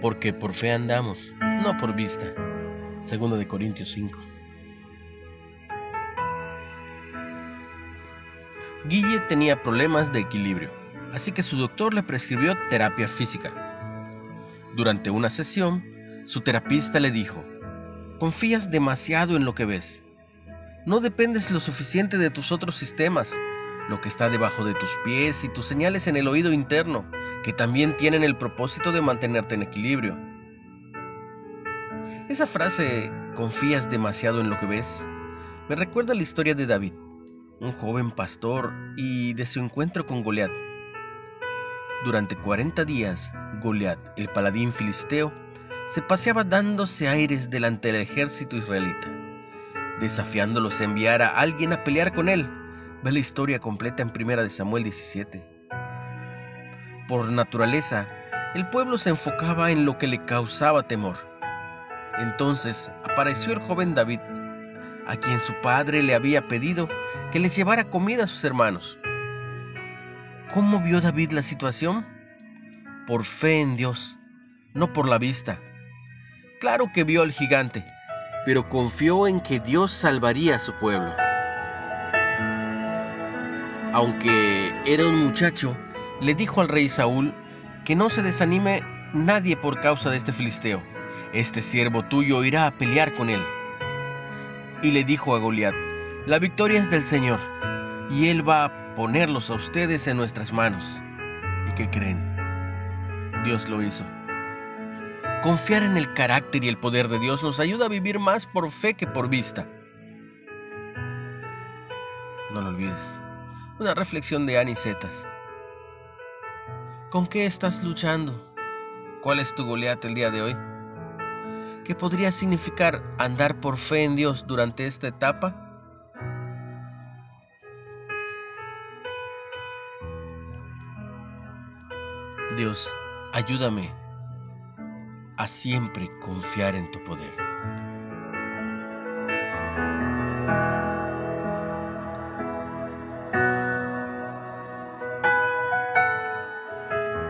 porque por fe andamos, no por vista. Segundo de Corintios 5. Guille tenía problemas de equilibrio, así que su doctor le prescribió terapia física. Durante una sesión, su terapista le dijo, confías demasiado en lo que ves. No dependes lo suficiente de tus otros sistemas, lo que está debajo de tus pies y tus señales en el oído interno, que también tienen el propósito de mantenerte en equilibrio. Esa frase, confías demasiado en lo que ves, me recuerda la historia de David, un joven pastor y de su encuentro con Goliat. Durante 40 días, Goliat, el paladín filisteo, se paseaba dándose aires delante del ejército israelita, desafiándolos a enviar a alguien a pelear con él Ve la historia completa en 1 Samuel 17. Por naturaleza, el pueblo se enfocaba en lo que le causaba temor. Entonces apareció el joven David, a quien su padre le había pedido que les llevara comida a sus hermanos. ¿Cómo vio David la situación? Por fe en Dios, no por la vista. Claro que vio al gigante, pero confió en que Dios salvaría a su pueblo. Aunque era un muchacho, le dijo al rey Saúl que no se desanime nadie por causa de este filisteo. Este siervo tuyo irá a pelear con él. Y le dijo a Goliat, la victoria es del Señor, y él va a ponerlos a ustedes en nuestras manos. ¿Y qué creen? Dios lo hizo. Confiar en el carácter y el poder de Dios nos ayuda a vivir más por fe que por vista. No lo olvides. Una reflexión de Anicetas. ¿Con qué estás luchando? ¿Cuál es tu Goliat el día de hoy? ¿Qué podría significar andar por fe en Dios durante esta etapa? Dios, ayúdame a siempre confiar en tu poder.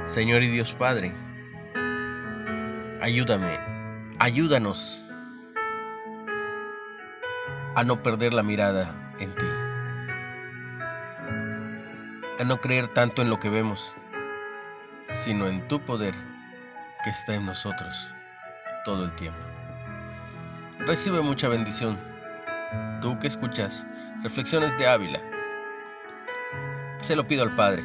Señor y Dios Padre, ayúdame, ayúdanos a no perder la mirada en ti, a no creer tanto en lo que vemos, sino en tu poder que está en nosotros todo el tiempo. Recibe mucha bendición. Tú que escuchas Reflexiones de Ávila, se lo pido al Padre,